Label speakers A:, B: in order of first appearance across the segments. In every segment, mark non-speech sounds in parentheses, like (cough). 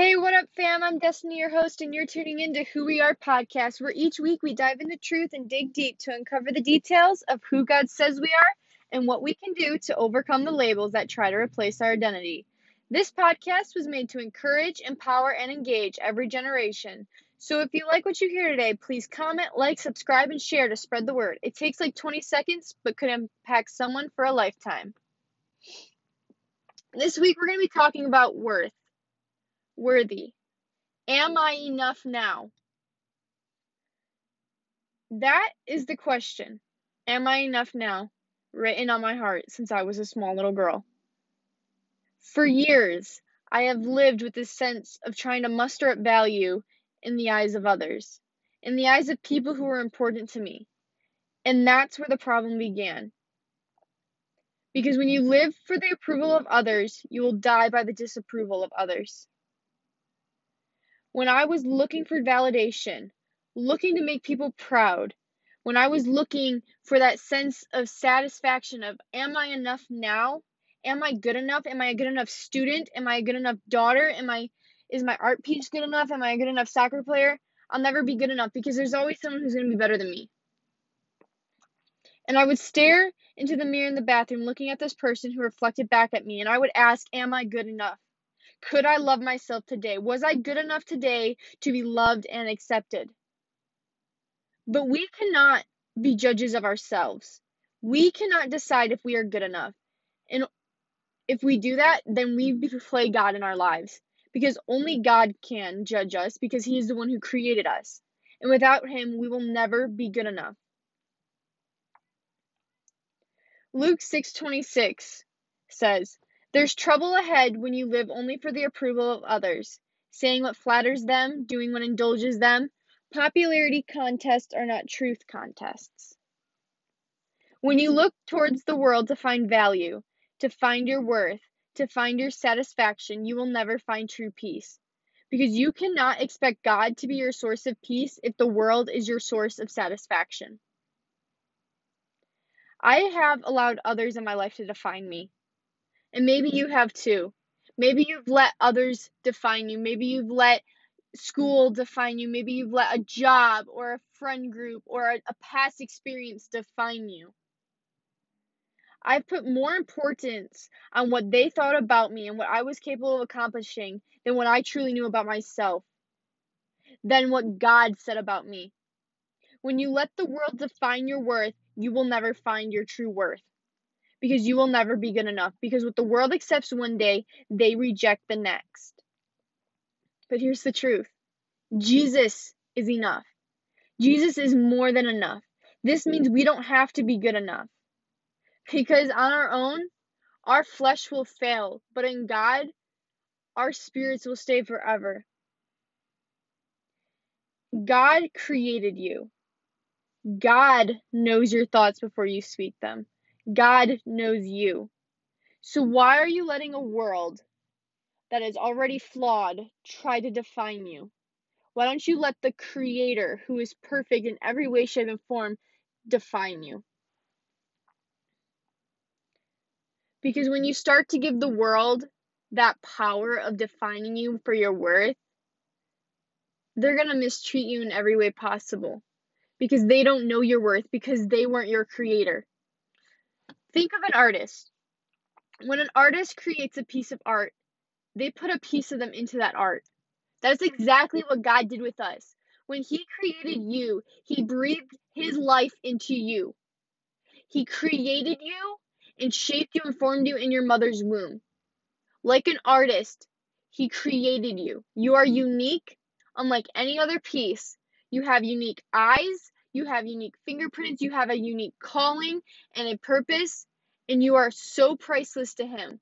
A: Hey, what up, fam? I'm Destiny, your host, and you're tuning in to Who We Are podcast, where each week we dive into truth and dig deep to uncover the details of who God says we are and what we can do to overcome the labels that try to replace our identity. This podcast was made to encourage, empower, and engage every generation. So if you like what you hear today, please comment, like, subscribe, and share to spread the word. It takes like 20 seconds, but could impact someone for a lifetime. This week we're going to be talking about worth worthy? Am I mm-hmm. enough now? That is the question. Am I enough now? Written on my heart since I was a small little girl. For mm-hmm. years, I have lived with this sense of trying to muster up value in the eyes of others, in the eyes of people who mm-hmm. were important to me. And that's where the problem began. Because when you live for the approval of others, you will die by the disapproval of others when I was looking for validation, looking to make people proud, when I was looking for that sense of satisfaction of am I enough now? Am I good enough? Am I a good enough student? Am I a good enough daughter? Am I is my art piece good enough? Am I a good enough soccer player? I'll never be good enough because there's always someone who's going to be better than me. And I would stare into the mirror in the bathroom looking at this person who reflected back at me and I would ask, am I good enough? Could I love myself today? Was I good enough today to be loved and accepted? But we cannot be judges of ourselves. We cannot decide if we are good enough. And if we do that, then we play God in our lives. Because only God can judge us because He is the one who created us. And without Him, we will never be good enough. Luke 6:26 says, there's trouble ahead when you live only for the approval of others, saying what flatters them, doing what indulges them. Popularity contests are not truth contests. When you look towards the world to find value, to find your worth, to find your satisfaction, you will never find true peace. Because you cannot expect God to be your source of peace if the world is your source of satisfaction. I have allowed others in my life to define me. And maybe you have too. Maybe you've let others define you. Maybe you've let school define you. Maybe you've let a job or a friend group or a, a past experience define you. I've put more importance on what they thought about me and what I was capable of accomplishing than what I truly knew about myself, than what God said about me. When you let the world define your worth, you will never find your true worth because you will never be good enough. Because what the world accepts one day, they reject the next. But here's the truth Jesus is enough. Jesus is more than enough. This means we don't have to be good enough. Because on our own, our flesh will fail, but in God, our spirits will stay forever. God created you. God knows your thoughts before you speak them. God knows you. So why are you letting a world that is already flawed try to define you? Why don't you let the Creator, who is perfect in every way, shape, and form, define you? Because when you start to give the world that power of defining you for your worth, they're going to mistreat you in every way possible because they don't know your worth because they weren't your creator. Think of an artist. When an artist creates a piece of art, they put a piece of them into that art. That's exactly what God did with us. When He created you, He breathed His life into you. He created you and shaped you and formed you in your mother's womb. Like an artist, He created you. You are unique, unlike any other piece. You have unique eyes, you have unique fingerprints, you have a unique calling and a purpose, and you are so priceless to Him.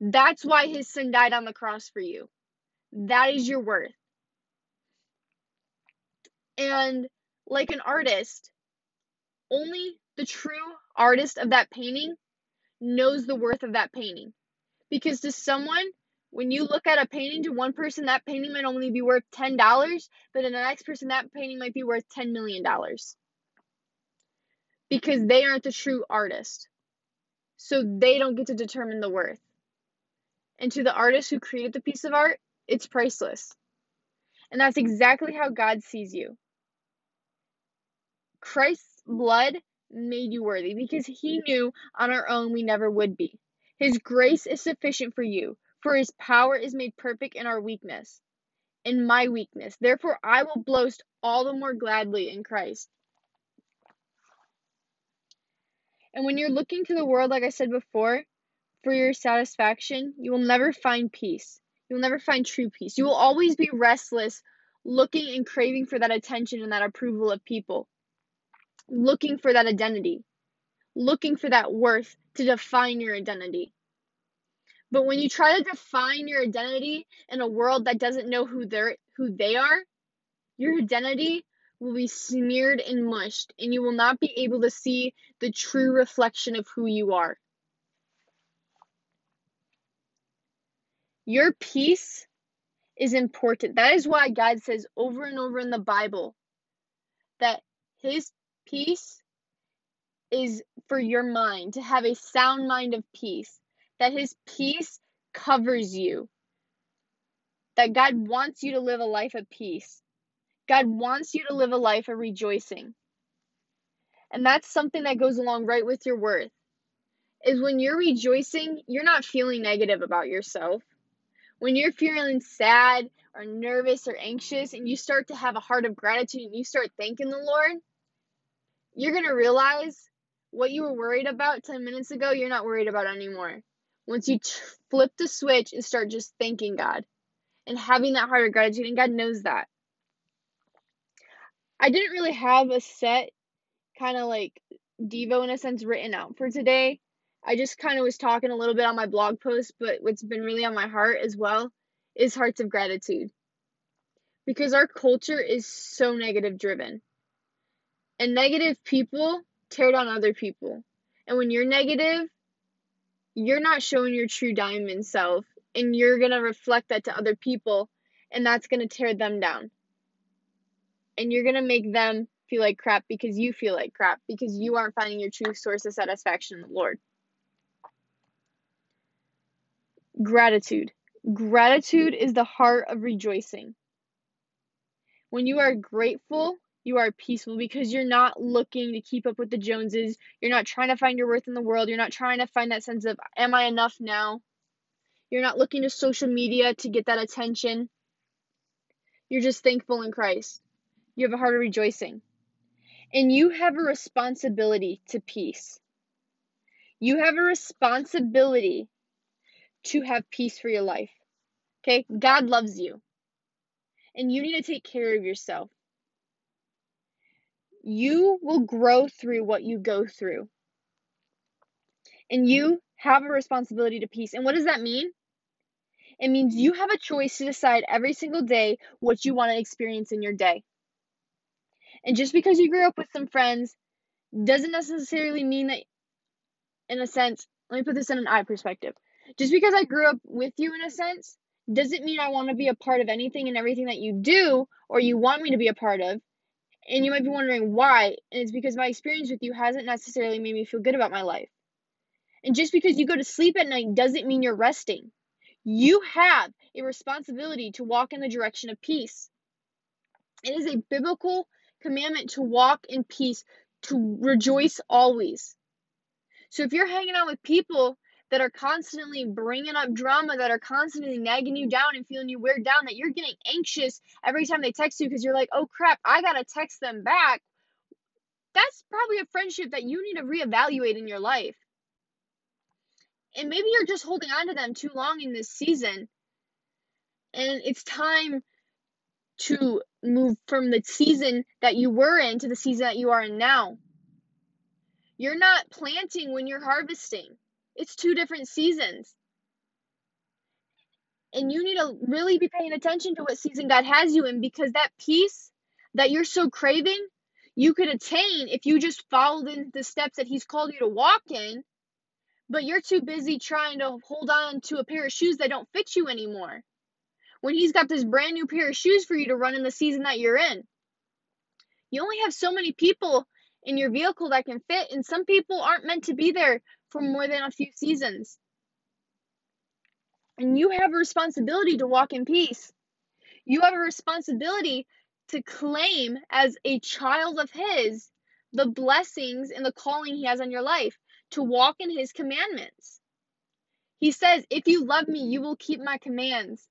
A: That's why His Son died on the cross for you. That is your worth. And like an artist, only the true artist of that painting knows the worth of that painting. Because to someone, when you look at a painting to one person, that painting might only be worth $10, but to the next person, that painting might be worth $10 million. Because they aren't the true artist. So they don't get to determine the worth. And to the artist who created the piece of art, It's priceless. And that's exactly how God sees you. Christ's blood made you worthy because he knew on our own we never would be. His grace is sufficient for you, for his power is made perfect in our weakness, in my weakness. Therefore, I will boast all the more gladly in Christ. And when you're looking to the world, like I said before, for your satisfaction, you will never find peace. You will never find true peace. You will always be restless, looking and craving for that attention and that approval of people, looking for that identity, looking for that worth to define your identity. But when you try to define your identity in a world that doesn't know who they're who they are, your identity will be smeared and mushed, and you will not be able to see the true reflection of who you are. Your peace is important. That is why God says over and over in the Bible that His peace is for your mind, to have a sound mind of peace, that His peace covers you, that God wants you to live a life of peace. God wants you to live a life of rejoicing. And that's something that goes along right with your worth. Is when you're rejoicing, you're not feeling negative about yourself. When you're feeling sad or nervous or anxious and you start to have a heart of gratitude and you start thanking the Lord, you're going to realize what you were worried about 10 minutes ago, you're not worried about anymore. Once you flip the switch and start just thanking God and having that heart of gratitude, and God knows that. I didn't really have a set kind of like Devo in a sense written out for today. I just kind of was talking a little bit on my blog post, but what's been really on my heart as well is hearts of gratitude. Because our culture is so negative driven. And negative people tear down other people. And when you're negative, you're not showing your true diamond self. And you're going to reflect that to other people. And that's going to tear them down. And you're going to make them feel like crap because you feel like crap because you aren't finding your true source of satisfaction in the Lord. Gratitude. Gratitude is the heart of rejoicing. When you are grateful, you are peaceful because you're not looking to keep up with the Joneses. You're not trying to find your worth in the world. You're not trying to find that sense of, am I enough now? You're not looking to social media to get that attention. You're just thankful in Christ. You have a heart of rejoicing. And you have a responsibility to peace. You have a responsibility to have peace for your life. Okay? God loves you. And you need to take care of yourself. You will grow through what you go through. And you have a responsibility to peace. And what does that mean? It means you have a choice to decide every single day what you want to experience in your day. And just because you grew up with some friends doesn't necessarily mean that, in a sense, let me put this in an I perspective. Just because I grew up with you in a sense doesn't mean I want to be a part of anything and everything that you do or you want me to be a part of. And you might be wondering why. And it's because my experience with you hasn't necessarily made me feel good about my life. And just because you go to sleep at night doesn't mean you're resting. You have a responsibility to walk in the direction of peace. It is a biblical commandment to walk in peace, to rejoice always. So if you're hanging out with people that are constantly bringing up drama, that are constantly nagging you down and feeling you wear down, that you're getting anxious every time they text you because you're like, oh crap, I gotta text them back. That's probably a friendship that you need to reevaluate in your life. And maybe you're just holding on to them too long in this season. And it's time to move from the season that you were in to the season that you are in now. You're not planting when you're harvesting. It's two different seasons. And you need to really be paying attention to what season God has you in because that peace that you're so craving, you could attain if you just followed in the steps that He's called you to walk in, but you're too busy trying to hold on to a pair of shoes that don't fit you anymore. When He's got this brand new pair of shoes for you to run in the season that you're in. You only have so many people in your vehicle that can fit, and some people aren't meant to be there for more than a few seasons. And you have a responsibility to walk in peace. You have a responsibility to claim as a child of His the blessings and the calling He has on your life, to walk in His commandments. He says, If you love me, you will keep my commands.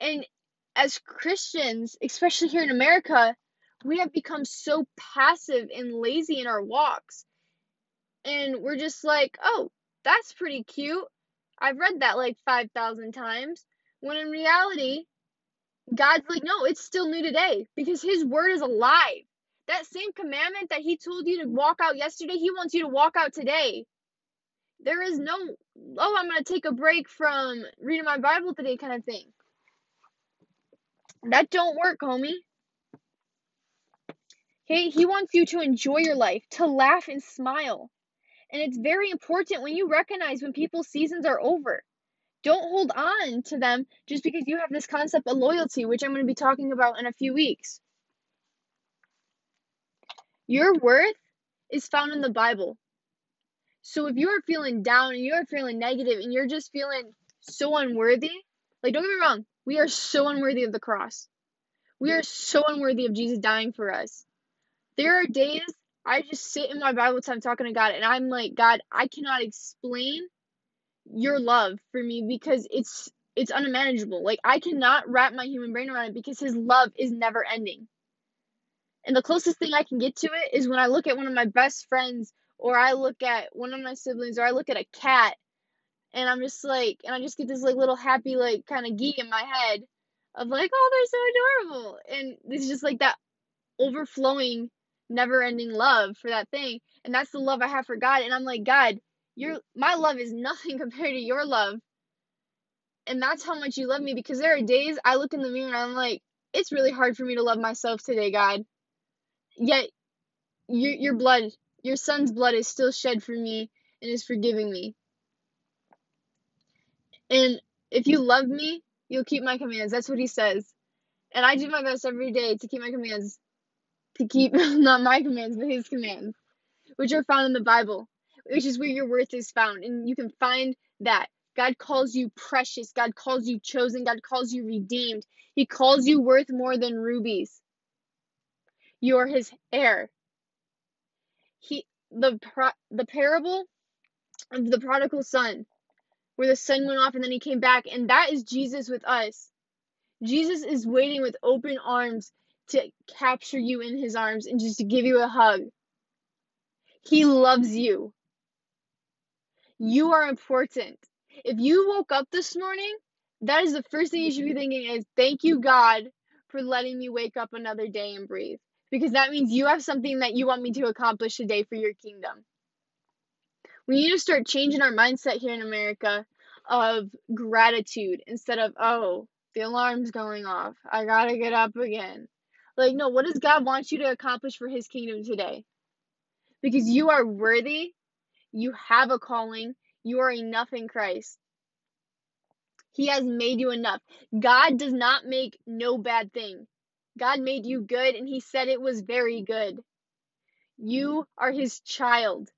A: And as Christians, especially here in America, we have become so passive and lazy in our walks. And we're just like, oh, that's pretty cute. I've read that like 5,000 times. When in reality, God's like, no, it's still new today because His word is alive. That same commandment that He told you to walk out yesterday, He wants you to walk out today. There is no, oh, I'm going to take a break from reading my Bible today kind of thing. That don't work, homie. He, he wants you to enjoy your life, to laugh and smile. And it's very important when you recognize when people's seasons are over. Don't hold on to them just because you have this concept of loyalty, which I'm going to be talking about in a few weeks. Your worth is found in the Bible. So if you are feeling down and you are feeling negative and you're just feeling so unworthy, like don't get me wrong, we are so unworthy of the cross. We are so unworthy of Jesus dying for us. There are days I just sit in my Bible time talking to God and I'm like, God, I cannot explain your love for me because it's it's unmanageable. Like I cannot wrap my human brain around it because his love is never ending. And the closest thing I can get to it is when I look at one of my best friends or I look at one of my siblings or I look at a cat and I'm just like and I just get this like little happy like kind of geek in my head of like, oh, they're so adorable. And it's just like that overflowing, never ending love for that thing. And that's the love I have for God. And I'm like, God, your my love is nothing (laughs) compared to your love. And that's how much you love me because there are days I look in the mirror and I'm like, it's really hard for me to love myself today, God. Yet your your blood, your son's blood is still shed for me and is forgiving me. And if you love me, you'll keep my commands. That's what he says. And I do my best every day to keep my commands. To keep (laughs) not my commands, but his commands, which are found in the Bible, which is where your worth is found. And you can find that. God calls you precious. God calls you chosen. God calls you redeemed. He calls you worth more than rubies. You're his heir. He the the parable of the prodigal son where the son went off and then he came back. And that is Jesus with us. Jesus is waiting with open arms to capture you in his arms and just to give you a hug. He loves you. You are important. If you woke up this morning, that is the first thing you should be thinking is thank you God for letting me wake up another day and breathe because that means you have something that you want me to accomplish today for your kingdom. We need to start changing our mindset here in America of gratitude instead of, oh, the alarm's going off. I gotta get up again. Like, no, what does God want you to accomplish for His kingdom today? Because you are worthy, you have a calling, you are enough in Christ. He has made you enough. God does not make no bad thing. God made you good, and He said it was very good. You are His child.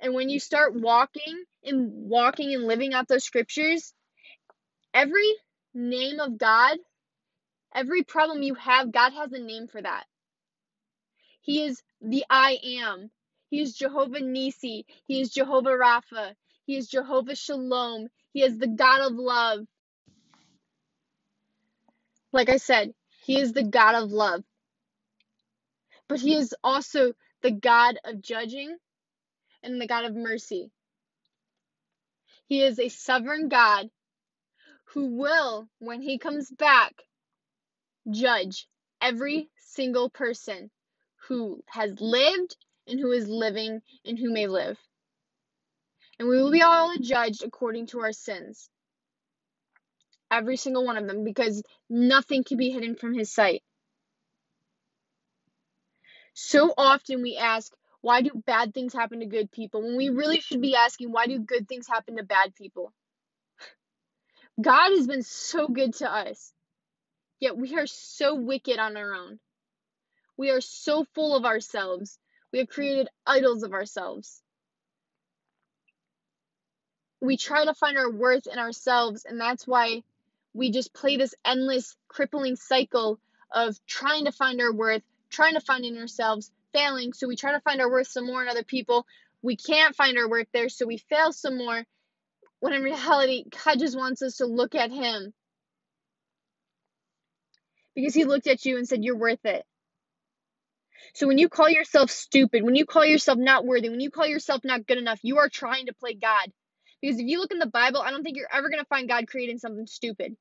A: And when you start walking and walking and living out those scriptures, every name of God, every problem you have, God has a name for that. He is the I am. He is Jehovah Nissi. He is Jehovah Rapha. He is Jehovah Shalom. He is the God of love. Like I said, He is the God of love. But He is also the God of judging and the God of mercy. He is a sovereign God who will, when he comes back, judge every single person who has lived and who is living and who may live. And we will be all judged according to our sins. Every single one of them, because nothing can be hidden from his sight. So often we ask, why do bad things happen to good people? When we really should be asking why do good things happen to bad people? (laughs) God has been so good to us yet we are so wicked on our own. We are so full of ourselves. We have created idols of ourselves. We try to find our worth in ourselves, and that's why we just play this endless, crippling cycle of trying to find our worth, trying to find in ourselves, failing. So we try to find our worth some more in other people. We can't find our worth there, so we fail some more. When in reality, God just wants us to look at Him. Because He looked at you and said, You're worth it. So when you call yourself stupid, when you call yourself not worthy, when you call yourself not good enough, you are trying to play God. Because if you look in the Bible, I don't think you're ever going to find God creating something stupid.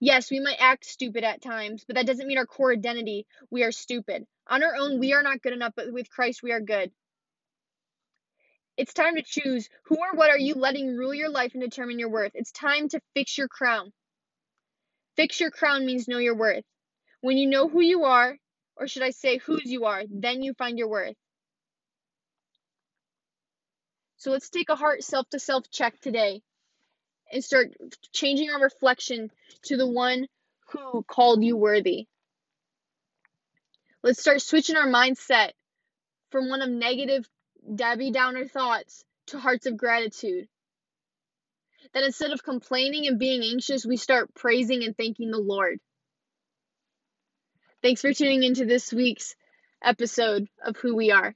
A: Yes, we might act stupid at times, but that doesn't mean our core identity, we are stupid. On our own, we are not good enough, but with Christ, we are good. It's time to choose who or what are you letting rule your life and determine your worth. It's time to fix your crown. Fix your crown means know your worth. When you know who you are, or should I say whose you are, then you find your worth. So let's take a heart self to self check today and start changing our reflection to the one who called you worthy. Let's start switching our mindset from one of negative Debbie Downer thoughts to hearts of gratitude. That instead of complaining and being anxious, we start praising and thanking the Lord. Thanks for tuning into this week's episode of Who We Are.